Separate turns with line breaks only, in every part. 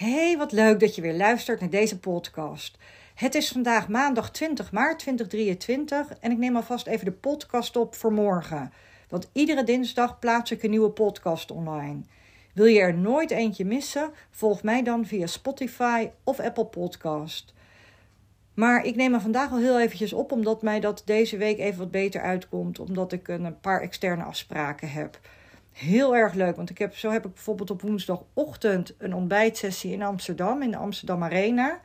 Hey, wat leuk dat je weer luistert naar deze podcast. Het is vandaag maandag 20 maart 2023 en ik neem alvast even de podcast op voor morgen. Want iedere dinsdag plaats ik een nieuwe podcast online. Wil je er nooit eentje missen? Volg mij dan via Spotify of Apple Podcast. Maar ik neem er vandaag al heel eventjes op, omdat mij dat deze week even wat beter uitkomt. Omdat ik een paar externe afspraken heb. Heel erg leuk, want ik heb, zo heb ik bijvoorbeeld op woensdagochtend een ontbijtsessie in Amsterdam, in de Amsterdam Arena.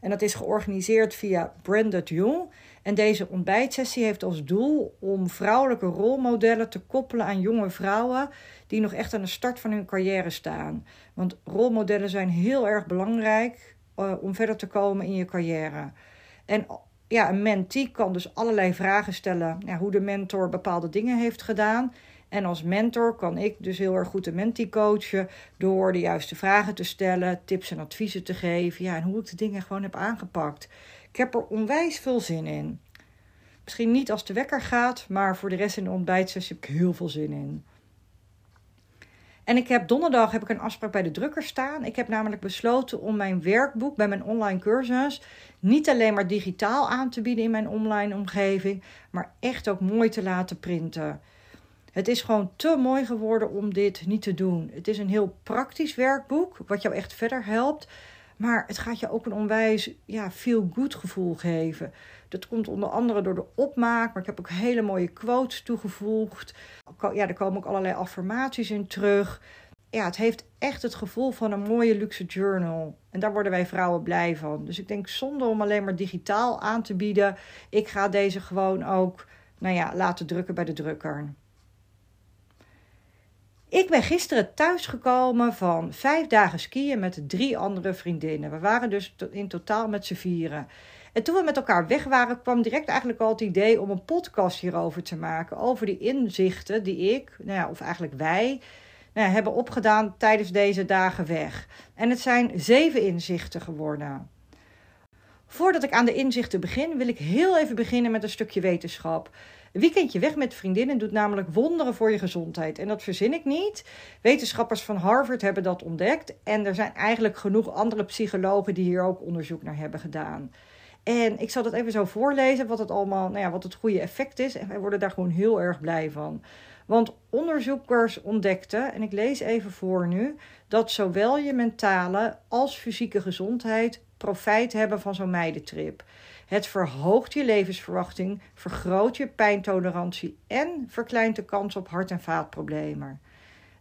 En dat is georganiseerd via Branded Jong. En deze ontbijtsessie heeft als doel om vrouwelijke rolmodellen te koppelen aan jonge vrouwen die nog echt aan de start van hun carrière staan. Want rolmodellen zijn heel erg belangrijk uh, om verder te komen in je carrière. En ja, een mentee kan dus allerlei vragen stellen. Ja, hoe de mentor bepaalde dingen heeft gedaan. En als mentor kan ik dus heel erg goed de mentee coachen door de juiste vragen te stellen, tips en adviezen te geven. Ja, en hoe ik de dingen gewoon heb aangepakt. Ik heb er onwijs veel zin in. Misschien niet als de wekker gaat, maar voor de rest in de ontbijtsessie heb ik heel veel zin in. En ik heb donderdag heb ik een afspraak bij de drukker staan. Ik heb namelijk besloten om mijn werkboek bij mijn online cursus niet alleen maar digitaal aan te bieden in mijn online omgeving, maar echt ook mooi te laten printen. Het is gewoon te mooi geworden om dit niet te doen. Het is een heel praktisch werkboek, wat jou echt verder helpt. Maar het gaat je ook een onwijs ja, feel good gevoel geven. Dat komt onder andere door de opmaak, maar ik heb ook hele mooie quotes toegevoegd. Ja, er komen ook allerlei affirmaties in terug. Ja, het heeft echt het gevoel van een mooie luxe journal. En daar worden wij vrouwen blij van. Dus ik denk zonder om alleen maar digitaal aan te bieden, ik ga deze gewoon ook nou ja, laten drukken bij de drukker. Ik ben gisteren thuisgekomen van vijf dagen skiën met drie andere vriendinnen. We waren dus in totaal met z'n vieren. En toen we met elkaar weg waren, kwam direct eigenlijk al het idee om een podcast hierover te maken. Over die inzichten die ik, nou ja, of eigenlijk wij, nou ja, hebben opgedaan tijdens deze dagen weg. En het zijn zeven inzichten geworden. Voordat ik aan de inzichten begin, wil ik heel even beginnen met een stukje wetenschap. Een weekendje weg met vriendinnen doet namelijk wonderen voor je gezondheid. En dat verzin ik niet. Wetenschappers van Harvard hebben dat ontdekt. En er zijn eigenlijk genoeg andere psychologen die hier ook onderzoek naar hebben gedaan. En ik zal dat even zo voorlezen, wat het allemaal, nou ja, wat het goede effect is. En wij worden daar gewoon heel erg blij van. Want onderzoekers ontdekten, en ik lees even voor nu, dat zowel je mentale als fysieke gezondheid profijt hebben van zo'n meidentrip. Het verhoogt je levensverwachting, vergroot je pijntolerantie en verkleint de kans op hart- en vaatproblemen.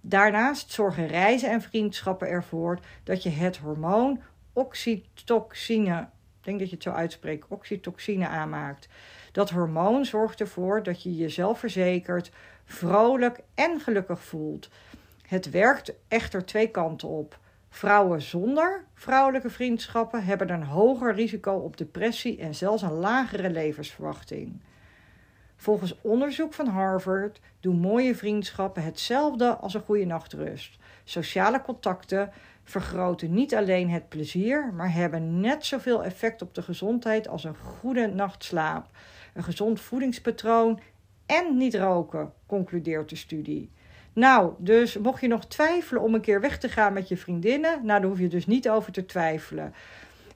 Daarnaast zorgen reizen en vriendschappen ervoor dat je het hormoon oxytocine, ik denk dat je het zo uitspreekt, oxytocine aanmaakt. Dat hormoon zorgt ervoor dat je jezelf verzekerd, vrolijk en gelukkig voelt. Het werkt echter twee kanten op. Vrouwen zonder vrouwelijke vriendschappen hebben een hoger risico op depressie en zelfs een lagere levensverwachting. Volgens onderzoek van Harvard doen mooie vriendschappen hetzelfde als een goede nachtrust. Sociale contacten vergroten niet alleen het plezier, maar hebben net zoveel effect op de gezondheid als een goede nachtslaap, een gezond voedingspatroon en niet roken, concludeert de studie. Nou, dus mocht je nog twijfelen om een keer weg te gaan met je vriendinnen, nou, daar hoef je dus niet over te twijfelen.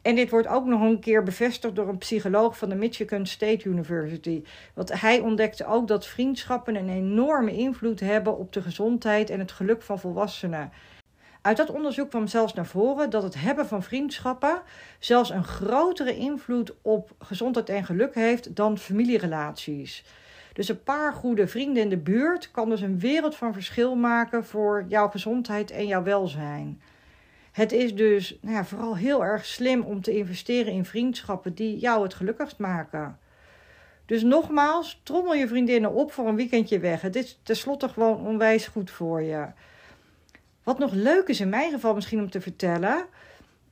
En dit wordt ook nog een keer bevestigd door een psycholoog van de Michigan State University. Want hij ontdekte ook dat vriendschappen een enorme invloed hebben op de gezondheid en het geluk van volwassenen. Uit dat onderzoek kwam zelfs naar voren dat het hebben van vriendschappen zelfs een grotere invloed op gezondheid en geluk heeft dan familierelaties. Dus een paar goede vrienden in de buurt kan dus een wereld van verschil maken voor jouw gezondheid en jouw welzijn. Het is dus nou ja, vooral heel erg slim om te investeren in vriendschappen die jou het gelukkigst maken. Dus nogmaals, trommel je vriendinnen op voor een weekendje weg. Het is tenslotte gewoon onwijs goed voor je. Wat nog leuk is in mijn geval misschien om te vertellen,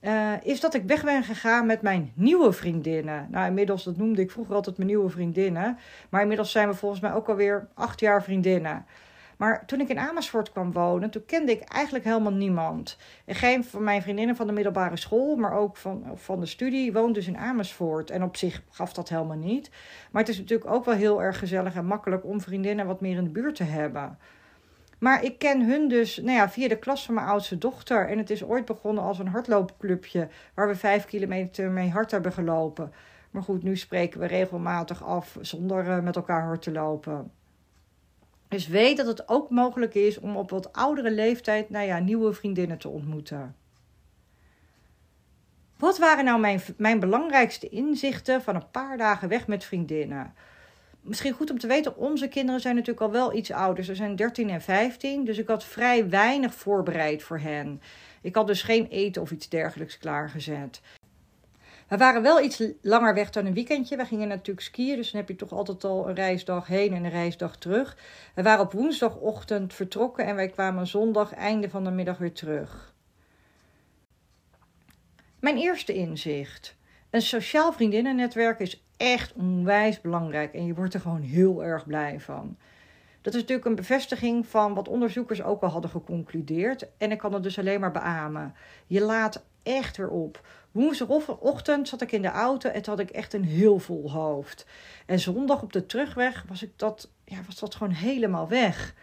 uh, is dat ik weg ben gegaan met mijn nieuwe vriendinnen. Nou, inmiddels, dat noemde ik vroeger altijd mijn nieuwe vriendinnen. Maar inmiddels zijn we volgens mij ook alweer acht jaar vriendinnen. Maar toen ik in Amersfoort kwam wonen, toen kende ik eigenlijk helemaal niemand. En geen van mijn vriendinnen van de middelbare school, maar ook van, van de studie, woont dus in Amersfoort. En op zich gaf dat helemaal niet. Maar het is natuurlijk ook wel heel erg gezellig en makkelijk om vriendinnen wat meer in de buurt te hebben. Maar ik ken hun dus nou ja, via de klas van mijn oudste dochter. En het is ooit begonnen als een hardloopclubje waar we vijf kilometer mee hard hebben gelopen. Maar goed, nu spreken we regelmatig af zonder eh, met elkaar hard te lopen. Dus weet dat het ook mogelijk is om op wat oudere leeftijd nou ja, nieuwe vriendinnen te ontmoeten. Wat waren nou mijn, mijn belangrijkste inzichten van een paar dagen weg met vriendinnen? Misschien goed om te weten, onze kinderen zijn natuurlijk al wel iets ouder. Ze zijn 13 en 15, dus ik had vrij weinig voorbereid voor hen. Ik had dus geen eten of iets dergelijks klaargezet. We waren wel iets langer weg dan een weekendje. We gingen natuurlijk skiën, dus dan heb je toch altijd al een reisdag heen en een reisdag terug. We waren op woensdagochtend vertrokken en wij kwamen zondag einde van de middag weer terug. Mijn eerste inzicht. Een sociaal vriendinnennetwerk is echt onwijs belangrijk en je wordt er gewoon heel erg blij van. Dat is natuurlijk een bevestiging van wat onderzoekers ook al hadden geconcludeerd. En ik kan het dus alleen maar beamen. Je laat echt weer op. Woensdagochtend zat ik in de auto en had ik echt een heel vol hoofd. En zondag op de terugweg was, ik dat, ja, was dat gewoon helemaal weg.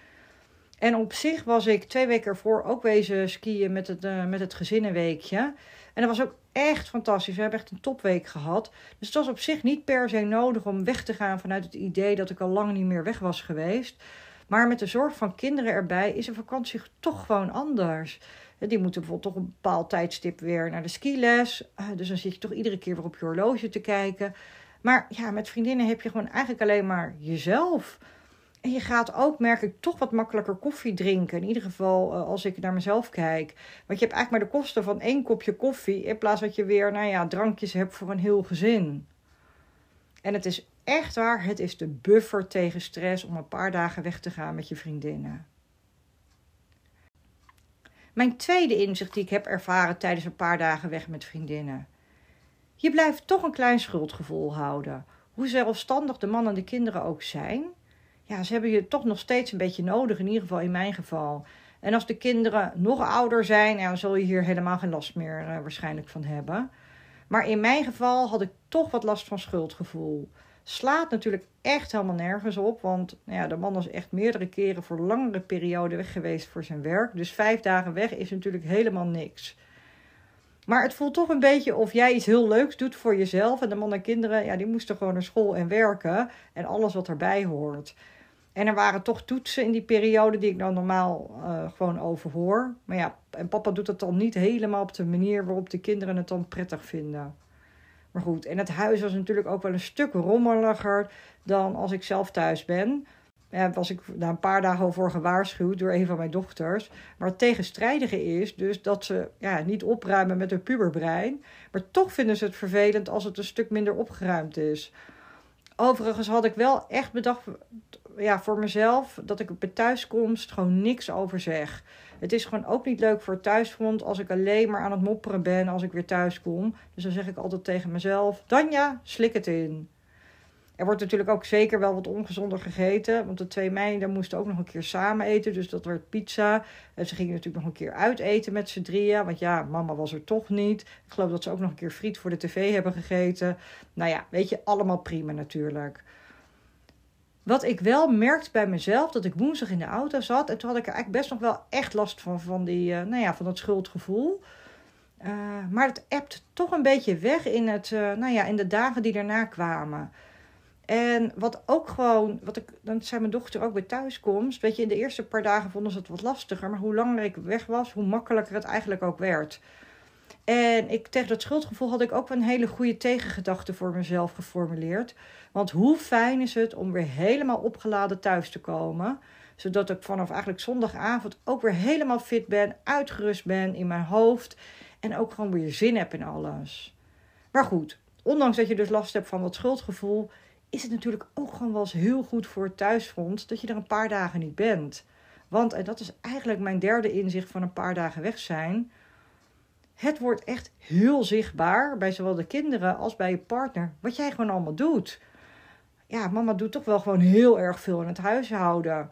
En op zich was ik twee weken ervoor ook wezen skiën met het, uh, met het gezinnenweekje. En dat was ook echt fantastisch. We hebben echt een topweek gehad. Dus het was op zich niet per se nodig om weg te gaan vanuit het idee dat ik al lang niet meer weg was geweest. Maar met de zorg van kinderen erbij is een vakantie toch gewoon anders. Die moeten bijvoorbeeld toch een bepaald tijdstip weer naar de skiles. Eh, dus dan zit je toch iedere keer weer op je horloge te kijken. Maar ja, met vriendinnen heb je gewoon eigenlijk alleen maar jezelf. En je gaat ook, merk ik, toch wat makkelijker koffie drinken. In ieder geval uh, als ik naar mezelf kijk. Want je hebt eigenlijk maar de kosten van één kopje koffie. In plaats dat je weer, nou ja, drankjes hebt voor een heel gezin. En het is echt waar, het is de buffer tegen stress om een paar dagen weg te gaan met je vriendinnen. Mijn tweede inzicht die ik heb ervaren tijdens een paar dagen weg met vriendinnen. Je blijft toch een klein schuldgevoel houden. Hoe zelfstandig de man en de kinderen ook zijn. Ja, ze hebben je toch nog steeds een beetje nodig, in ieder geval in mijn geval. En als de kinderen nog ouder zijn, dan zul je hier helemaal geen last meer uh, waarschijnlijk van hebben. Maar in mijn geval had ik toch wat last van schuldgevoel. Slaat natuurlijk echt helemaal nergens op. Want nou ja, de man is echt meerdere keren voor langere perioden weg geweest voor zijn werk. Dus vijf dagen weg is natuurlijk helemaal niks. Maar het voelt toch een beetje of jij iets heel leuks doet voor jezelf. En de man en kinderen, ja, die moesten gewoon naar school en werken. En alles wat erbij hoort. En er waren toch toetsen in die periode die ik nou normaal uh, gewoon overhoor. Maar ja, en papa doet het dan niet helemaal op de manier waarop de kinderen het dan prettig vinden. Maar goed, en het huis was natuurlijk ook wel een stuk rommeliger dan als ik zelf thuis ben. Ja, was ik daar een paar dagen al voor gewaarschuwd door een van mijn dochters. Maar het tegenstrijdige is dus dat ze ja, niet opruimen met hun puberbrein. Maar toch vinden ze het vervelend als het een stuk minder opgeruimd is. Overigens had ik wel echt bedacht ja, voor mezelf dat ik bij thuiskomst gewoon niks over zeg. Het is gewoon ook niet leuk voor thuisfront als ik alleen maar aan het mopperen ben als ik weer thuis kom. Dus dan zeg ik altijd tegen mezelf: Danja, slik het in. Er wordt natuurlijk ook zeker wel wat ongezonder gegeten. Want de twee meiden moesten ook nog een keer samen eten. Dus dat werd pizza. En ze gingen natuurlijk nog een keer uiteten met z'n drieën. Want ja, mama was er toch niet. Ik geloof dat ze ook nog een keer friet voor de tv hebben gegeten. Nou ja, weet je, allemaal prima natuurlijk. Wat ik wel merkte bij mezelf, dat ik woensdag in de auto zat. En toen had ik er eigenlijk best nog wel echt last van, van, die, uh, nou ja, van dat schuldgevoel. Uh, maar het ebt toch een beetje weg in, het, uh, nou ja, in de dagen die daarna kwamen. En wat ook gewoon, wat ik, dan zei mijn dochter ook bij thuiskomst. Weet je, in de eerste paar dagen vonden ze het wat lastiger. Maar hoe langer ik weg was, hoe makkelijker het eigenlijk ook werd. En ik, tegen dat schuldgevoel had ik ook een hele goede tegengedachte voor mezelf geformuleerd. Want hoe fijn is het om weer helemaal opgeladen thuis te komen. Zodat ik vanaf eigenlijk zondagavond ook weer helemaal fit ben, uitgerust ben in mijn hoofd. En ook gewoon weer zin heb in alles. Maar goed, ondanks dat je dus last hebt van dat schuldgevoel, is het natuurlijk ook gewoon wel eens heel goed voor het thuisfront dat je er een paar dagen niet bent. Want, en dat is eigenlijk mijn derde inzicht van een paar dagen weg zijn. Het wordt echt heel zichtbaar bij zowel de kinderen als bij je partner. Wat jij gewoon allemaal doet. Ja, mama doet toch wel gewoon heel erg veel in het huishouden.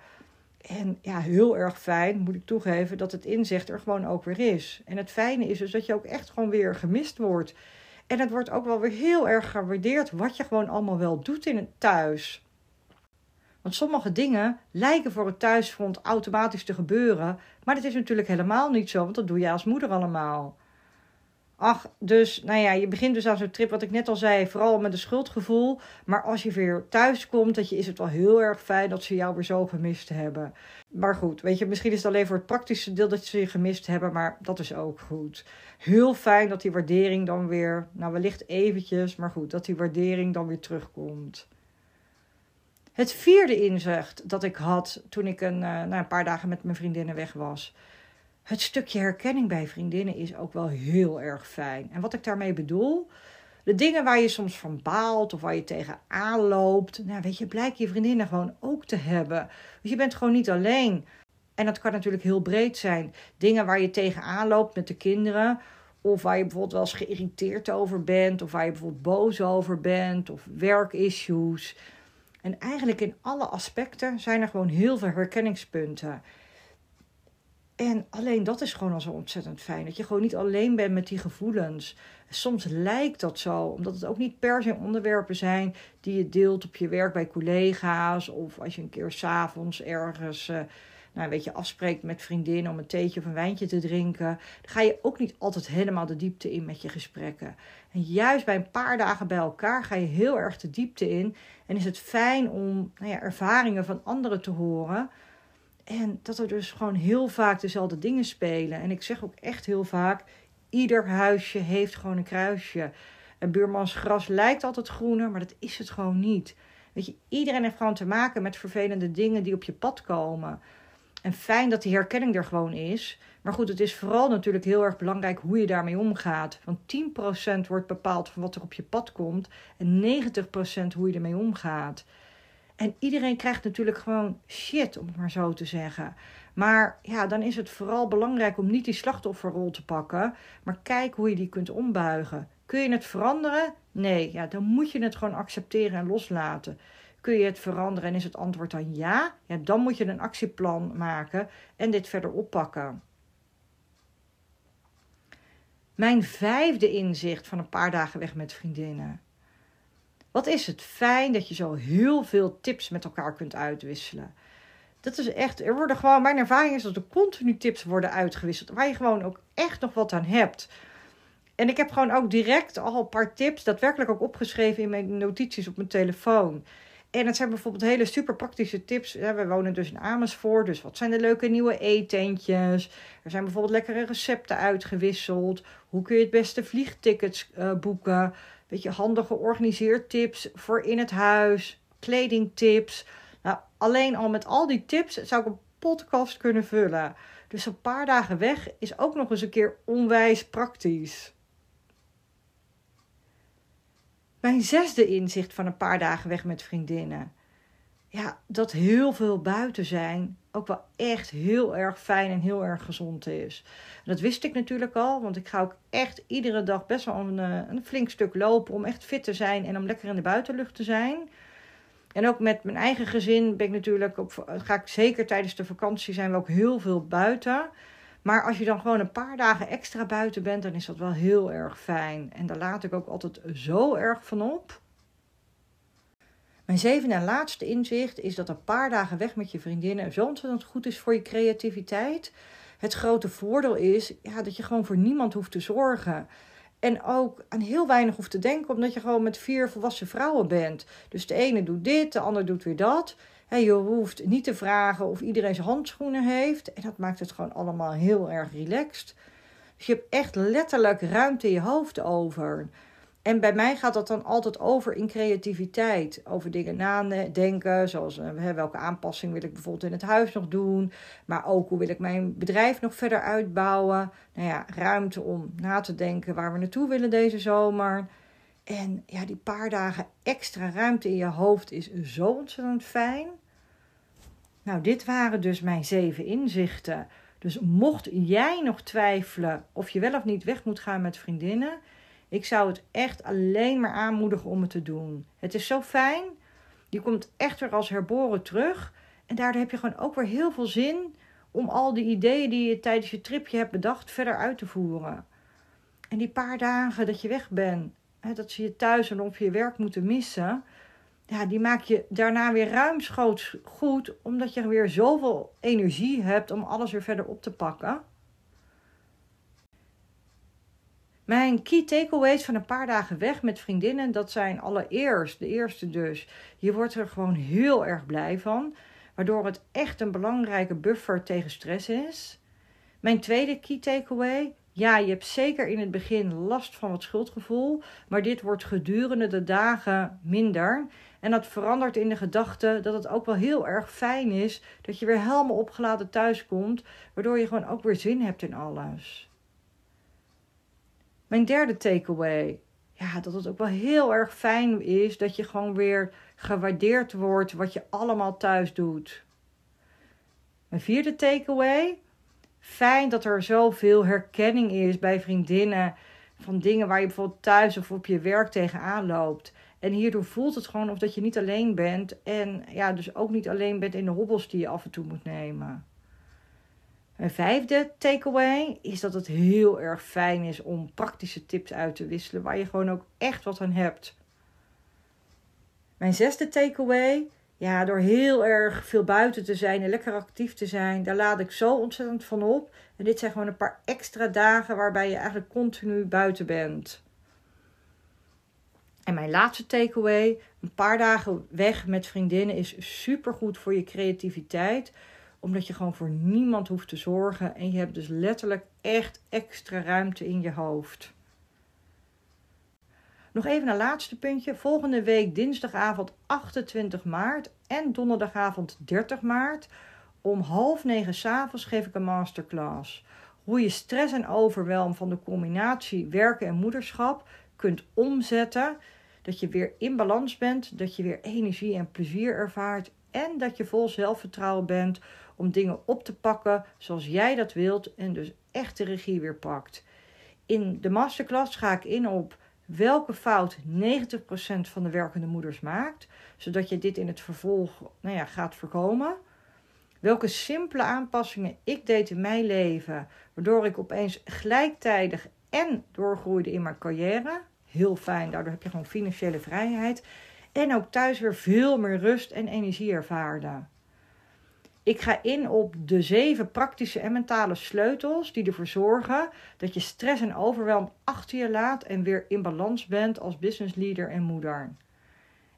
En ja, heel erg fijn, moet ik toegeven, dat het inzicht er gewoon ook weer is. En het fijne is dus dat je ook echt gewoon weer gemist wordt. En het wordt ook wel weer heel erg gewaardeerd wat je gewoon allemaal wel doet in het thuis. Want sommige dingen lijken voor het thuisfront automatisch te gebeuren. Maar dat is natuurlijk helemaal niet zo, want dat doe je als moeder allemaal. Ach, dus, nou ja, je begint dus aan zo'n trip, wat ik net al zei, vooral met een schuldgevoel. Maar als je weer thuis komt, dat je, is het wel heel erg fijn dat ze jou weer zo gemist hebben. Maar goed, weet je, misschien is het alleen voor het praktische deel dat ze je gemist hebben, maar dat is ook goed. Heel fijn dat die waardering dan weer, nou wellicht eventjes, maar goed, dat die waardering dan weer terugkomt. Het vierde inzicht dat ik had toen ik een, uh, een paar dagen met mijn vriendinnen weg was het stukje herkenning bij vriendinnen is ook wel heel erg fijn. En wat ik daarmee bedoel, de dingen waar je soms van baalt of waar je tegenaan loopt, nou weet je, blijkt je vriendinnen gewoon ook te hebben. Dus je bent gewoon niet alleen. En dat kan natuurlijk heel breed zijn. Dingen waar je tegenaan loopt met de kinderen. Of waar je bijvoorbeeld wel eens geïrriteerd over bent. Of waar je bijvoorbeeld boos over bent. Of werkissues. En eigenlijk in alle aspecten zijn er gewoon heel veel herkenningspunten. En alleen dat is gewoon al zo ontzettend fijn. Dat je gewoon niet alleen bent met die gevoelens. Soms lijkt dat zo, omdat het ook niet per se onderwerpen zijn die je deelt op je werk bij collega's. Of als je een keer s'avonds ergens uh, nou, weet je, afspreekt met vriendinnen om een theetje of een wijntje te drinken. Dan ga je ook niet altijd helemaal de diepte in met je gesprekken. En juist bij een paar dagen bij elkaar ga je heel erg de diepte in. En is het fijn om nou ja, ervaringen van anderen te horen en dat er dus gewoon heel vaak dezelfde dingen spelen. En ik zeg ook echt heel vaak: ieder huisje heeft gewoon een kruisje. En buurmans gras lijkt altijd groener, maar dat is het gewoon niet. Weet je, iedereen heeft gewoon te maken met vervelende dingen die op je pad komen. En fijn dat die herkenning er gewoon is. Maar goed, het is vooral natuurlijk heel erg belangrijk hoe je daarmee omgaat. Want 10% wordt bepaald van wat er op je pad komt. En 90% hoe je ermee omgaat. En iedereen krijgt natuurlijk gewoon shit, om het maar zo te zeggen. Maar ja, dan is het vooral belangrijk om niet die slachtofferrol te pakken. Maar kijk hoe je die kunt ombuigen. Kun je het veranderen? Nee, ja, dan moet je het gewoon accepteren en loslaten. Kun je het veranderen en is het antwoord dan ja? Ja, dan moet je een actieplan maken en dit verder oppakken. Mijn vijfde inzicht van een paar dagen weg met vriendinnen. Wat is het fijn dat je zo heel veel tips met elkaar kunt uitwisselen. Dat is echt, er worden gewoon, mijn ervaring is dat er continu tips worden uitgewisseld. Waar je gewoon ook echt nog wat aan hebt. En ik heb gewoon ook direct al een paar tips, daadwerkelijk ook opgeschreven in mijn notities op mijn telefoon. En het zijn bijvoorbeeld hele super praktische tips. we wonen dus in Amersfoort, dus wat zijn de leuke nieuwe eetentjes? Er zijn bijvoorbeeld lekkere recepten uitgewisseld. Hoe kun je het beste vliegtickets uh, boeken? Beetje handig georganiseerd tips voor in het huis, kledingtips. Nou, alleen al met al die tips zou ik een podcast kunnen vullen. Dus een paar dagen weg is ook nog eens een keer onwijs praktisch. Mijn zesde inzicht van een paar dagen weg met vriendinnen. Ja, dat heel veel buiten zijn ook wel echt heel erg fijn en heel erg gezond is. dat wist ik natuurlijk al, want ik ga ook echt iedere dag best wel een, eh, een flink stuk lopen om echt fit te zijn en om lekker in de buitenlucht te zijn. En ook met mijn eigen gezin ben ik natuurlijk op, ga ik zeker tijdens de vakantie zijn we ook heel veel buiten. Maar als je dan gewoon een paar dagen extra buiten bent, dan is dat wel heel erg fijn. En daar laat ik ook altijd zo erg van op. Mijn zevende en laatste inzicht is dat een paar dagen weg met je vriendinnen zo ontzettend goed is voor je creativiteit. Het grote voordeel is ja, dat je gewoon voor niemand hoeft te zorgen. En ook aan heel weinig hoeft te denken, omdat je gewoon met vier volwassen vrouwen bent. Dus de ene doet dit, de ander doet weer dat. En je hoeft niet te vragen of iedereen zijn handschoenen heeft. En dat maakt het gewoon allemaal heel erg relaxed. Dus je hebt echt letterlijk ruimte in je hoofd over. En bij mij gaat dat dan altijd over in creativiteit. Over dingen nadenken, zoals uh, welke aanpassing wil ik bijvoorbeeld in het huis nog doen. Maar ook hoe wil ik mijn bedrijf nog verder uitbouwen. Nou ja, ruimte om na te denken waar we naartoe willen deze zomer. En ja, die paar dagen extra ruimte in je hoofd is zo ontzettend fijn. Nou, dit waren dus mijn zeven inzichten. Dus mocht jij nog twijfelen of je wel of niet weg moet gaan met vriendinnen ik zou het echt alleen maar aanmoedigen om het te doen. Het is zo fijn. Je komt echt weer als herboren terug. En daardoor heb je gewoon ook weer heel veel zin om al die ideeën die je tijdens je tripje hebt bedacht verder uit te voeren. En die paar dagen dat je weg bent, hè, dat ze je thuis en op je werk moeten missen. ja, die maak je daarna weer ruimschoots goed, omdat je weer zoveel energie hebt om alles weer verder op te pakken. Mijn key takeaways van een paar dagen weg met vriendinnen, dat zijn allereerst, de eerste dus, je wordt er gewoon heel erg blij van, waardoor het echt een belangrijke buffer tegen stress is. Mijn tweede key takeaway, ja, je hebt zeker in het begin last van wat schuldgevoel, maar dit wordt gedurende de dagen minder. En dat verandert in de gedachte dat het ook wel heel erg fijn is dat je weer helemaal opgeladen thuis komt, waardoor je gewoon ook weer zin hebt in alles. Mijn derde takeaway, ja, dat het ook wel heel erg fijn is dat je gewoon weer gewaardeerd wordt wat je allemaal thuis doet. Mijn vierde takeaway, fijn dat er zoveel herkenning is bij vriendinnen van dingen waar je bijvoorbeeld thuis of op je werk tegenaan loopt. En hierdoor voelt het gewoon of dat je niet alleen bent. En ja, dus ook niet alleen bent in de hobbels die je af en toe moet nemen. Mijn vijfde takeaway is dat het heel erg fijn is om praktische tips uit te wisselen waar je gewoon ook echt wat aan hebt. Mijn zesde takeaway, ja, door heel erg veel buiten te zijn en lekker actief te zijn, daar laat ik zo ontzettend van op. En dit zijn gewoon een paar extra dagen waarbij je eigenlijk continu buiten bent. En mijn laatste takeaway: een paar dagen weg met vriendinnen is super goed voor je creativiteit. Omdat je gewoon voor niemand hoeft te zorgen. En je hebt dus letterlijk echt extra ruimte in je hoofd. Nog even een laatste puntje. Volgende week dinsdagavond 28 maart en donderdagavond 30 maart. Om half negen s'avonds geef ik een masterclass. Hoe je stress en overwelm van de combinatie werken en moederschap kunt omzetten dat je weer in balans bent, dat je weer energie en plezier ervaart en dat je vol zelfvertrouwen bent om dingen op te pakken zoals jij dat wilt en dus echt de regie weer pakt. In de masterclass ga ik in op welke fout 90% van de werkende moeders maakt, zodat je dit in het vervolg nou ja, gaat voorkomen. Welke simpele aanpassingen ik deed in mijn leven, waardoor ik opeens gelijktijdig en doorgroeide in mijn carrière heel fijn. Daardoor heb je gewoon financiële vrijheid. En ook thuis weer veel meer rust en energie ervaarde. Ik ga in op de zeven praktische en mentale sleutels die ervoor zorgen dat je stress en overwelm achter je laat en weer in balans bent als business leader en moeder.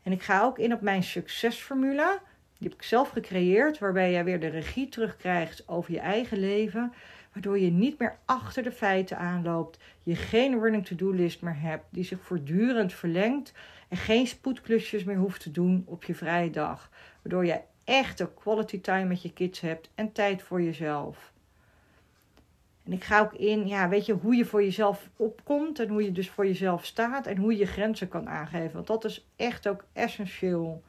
En ik ga ook in op mijn succesformule. Die heb ik zelf gecreëerd, waarbij jij weer de regie terugkrijgt over je eigen leven waardoor je niet meer achter de feiten aanloopt, je geen running to-do list meer hebt die zich voortdurend verlengt en geen spoedklusjes meer hoeft te doen op je vrije dag, waardoor je echte quality time met je kids hebt en tijd voor jezelf. En ik ga ook in, ja, weet je, hoe je voor jezelf opkomt en hoe je dus voor jezelf staat en hoe je grenzen kan aangeven. Want dat is echt ook essentieel.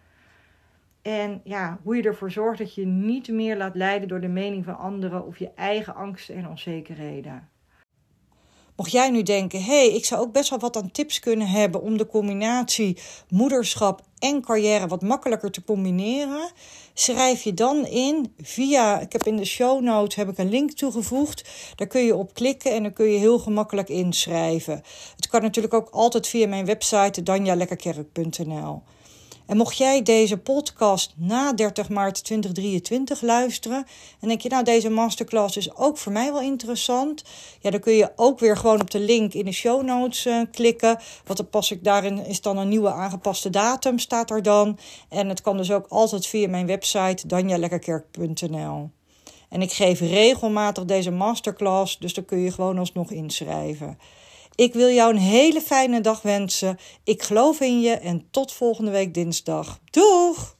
En ja, hoe je ervoor zorgt dat je niet meer laat leiden door de mening van anderen of je eigen angsten en onzekerheden. Mocht jij nu denken, hey, ik zou ook best wel wat aan tips kunnen hebben om de combinatie moederschap en carrière wat makkelijker te combineren, schrijf je dan in via, ik heb in de show notes heb ik een link toegevoegd. Daar kun je op klikken en dan kun je heel gemakkelijk inschrijven. Het kan natuurlijk ook altijd via mijn website danjalekkerkerk.nl. En mocht jij deze podcast na 30 maart 2023 luisteren en denk je, nou, deze masterclass is ook voor mij wel interessant, ja, dan kun je ook weer gewoon op de link in de show notes uh, klikken. Wat dan pas ik daarin is dan een nieuwe aangepaste datum, staat er dan. En het kan dus ook altijd via mijn website danjalekkerkerk.nl. En ik geef regelmatig deze masterclass, dus dan kun je gewoon alsnog inschrijven. Ik wil jou een hele fijne dag wensen. Ik geloof in je en tot volgende week dinsdag. Doeg!